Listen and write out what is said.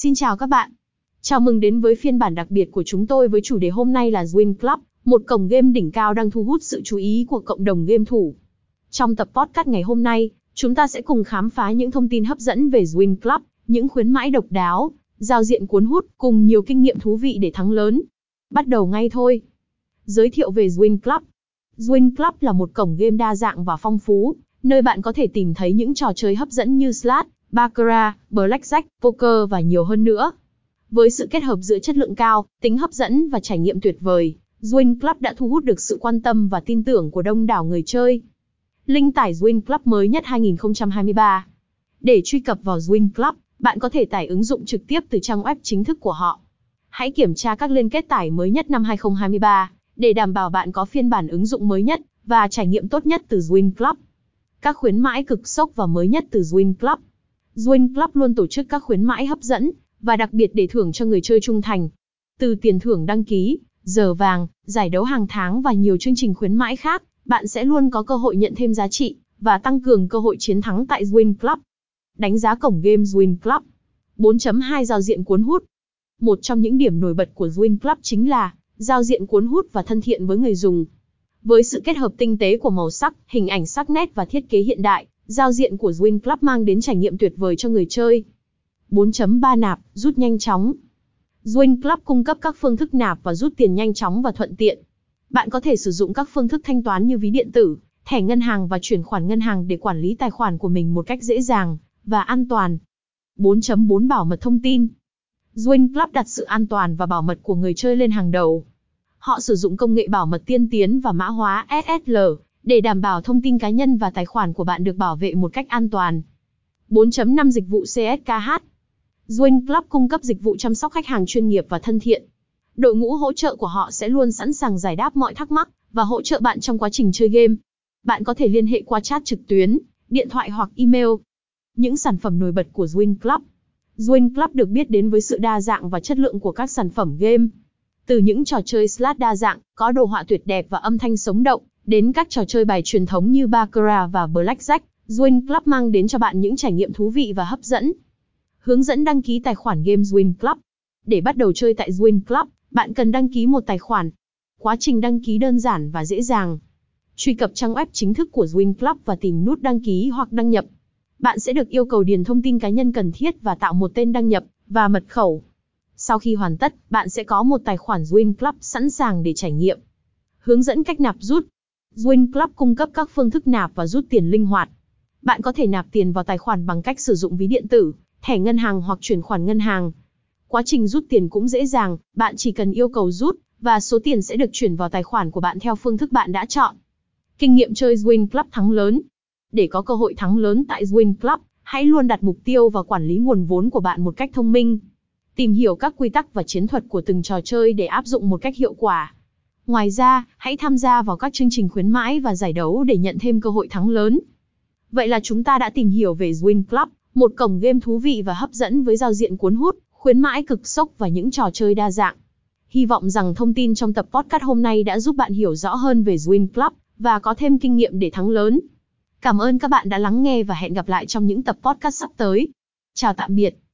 Xin chào các bạn. Chào mừng đến với phiên bản đặc biệt của chúng tôi với chủ đề hôm nay là Win Club, một cổng game đỉnh cao đang thu hút sự chú ý của cộng đồng game thủ. Trong tập podcast ngày hôm nay, chúng ta sẽ cùng khám phá những thông tin hấp dẫn về Win Club, những khuyến mãi độc đáo, giao diện cuốn hút cùng nhiều kinh nghiệm thú vị để thắng lớn. Bắt đầu ngay thôi. Giới thiệu về Win Club. Win Club là một cổng game đa dạng và phong phú, nơi bạn có thể tìm thấy những trò chơi hấp dẫn như Slot, Baccarat, Blackjack, Poker và nhiều hơn nữa. Với sự kết hợp giữa chất lượng cao, tính hấp dẫn và trải nghiệm tuyệt vời, Zwin Club đã thu hút được sự quan tâm và tin tưởng của đông đảo người chơi. Link tải Zwin Club mới nhất 2023 Để truy cập vào Zwin Club, bạn có thể tải ứng dụng trực tiếp từ trang web chính thức của họ. Hãy kiểm tra các liên kết tải mới nhất năm 2023 để đảm bảo bạn có phiên bản ứng dụng mới nhất và trải nghiệm tốt nhất từ Zwin Club. Các khuyến mãi cực sốc và mới nhất từ Zwin Club. Zwin Club luôn tổ chức các khuyến mãi hấp dẫn và đặc biệt để thưởng cho người chơi trung thành. Từ tiền thưởng đăng ký, giờ vàng, giải đấu hàng tháng và nhiều chương trình khuyến mãi khác, bạn sẽ luôn có cơ hội nhận thêm giá trị và tăng cường cơ hội chiến thắng tại Win Club. Đánh giá cổng game Win Club 4.2 giao diện cuốn hút Một trong những điểm nổi bật của Win Club chính là giao diện cuốn hút và thân thiện với người dùng. Với sự kết hợp tinh tế của màu sắc, hình ảnh sắc nét và thiết kế hiện đại, giao diện của Win Club mang đến trải nghiệm tuyệt vời cho người chơi. 4.3 nạp, rút nhanh chóng. Win Club cung cấp các phương thức nạp và rút tiền nhanh chóng và thuận tiện. Bạn có thể sử dụng các phương thức thanh toán như ví điện tử, thẻ ngân hàng và chuyển khoản ngân hàng để quản lý tài khoản của mình một cách dễ dàng và an toàn. 4.4 Bảo mật thông tin. Win Club đặt sự an toàn và bảo mật của người chơi lên hàng đầu. Họ sử dụng công nghệ bảo mật tiên tiến và mã hóa SSL để đảm bảo thông tin cá nhân và tài khoản của bạn được bảo vệ một cách an toàn. 4.5 Dịch vụ CSKH Zwin Club cung cấp dịch vụ chăm sóc khách hàng chuyên nghiệp và thân thiện. Đội ngũ hỗ trợ của họ sẽ luôn sẵn sàng giải đáp mọi thắc mắc và hỗ trợ bạn trong quá trình chơi game. Bạn có thể liên hệ qua chat trực tuyến, điện thoại hoặc email. Những sản phẩm nổi bật của Zwin Club Zwin Club được biết đến với sự đa dạng và chất lượng của các sản phẩm game. Từ những trò chơi slot đa dạng, có đồ họa tuyệt đẹp và âm thanh sống động, đến các trò chơi bài truyền thống như Baccarat và Blackjack, Zwin Club mang đến cho bạn những trải nghiệm thú vị và hấp dẫn. Hướng dẫn đăng ký tài khoản game Zwin Club. Để bắt đầu chơi tại Zwin Club, bạn cần đăng ký một tài khoản. Quá trình đăng ký đơn giản và dễ dàng. Truy cập trang web chính thức của Zwin Club và tìm nút đăng ký hoặc đăng nhập. Bạn sẽ được yêu cầu điền thông tin cá nhân cần thiết và tạo một tên đăng nhập và mật khẩu. Sau khi hoàn tất, bạn sẽ có một tài khoản Zwin Club sẵn sàng để trải nghiệm. Hướng dẫn cách nạp rút. Win Club cung cấp các phương thức nạp và rút tiền linh hoạt. Bạn có thể nạp tiền vào tài khoản bằng cách sử dụng ví điện tử, thẻ ngân hàng hoặc chuyển khoản ngân hàng. Quá trình rút tiền cũng dễ dàng, bạn chỉ cần yêu cầu rút, và số tiền sẽ được chuyển vào tài khoản của bạn theo phương thức bạn đã chọn. Kinh nghiệm chơi Win Club thắng lớn. Để có cơ hội thắng lớn tại Win Club, hãy luôn đặt mục tiêu và quản lý nguồn vốn của bạn một cách thông minh. Tìm hiểu các quy tắc và chiến thuật của từng trò chơi để áp dụng một cách hiệu quả. Ngoài ra, hãy tham gia vào các chương trình khuyến mãi và giải đấu để nhận thêm cơ hội thắng lớn. Vậy là chúng ta đã tìm hiểu về Win Club, một cổng game thú vị và hấp dẫn với giao diện cuốn hút, khuyến mãi cực sốc và những trò chơi đa dạng. Hy vọng rằng thông tin trong tập podcast hôm nay đã giúp bạn hiểu rõ hơn về Win Club và có thêm kinh nghiệm để thắng lớn. Cảm ơn các bạn đã lắng nghe và hẹn gặp lại trong những tập podcast sắp tới. Chào tạm biệt.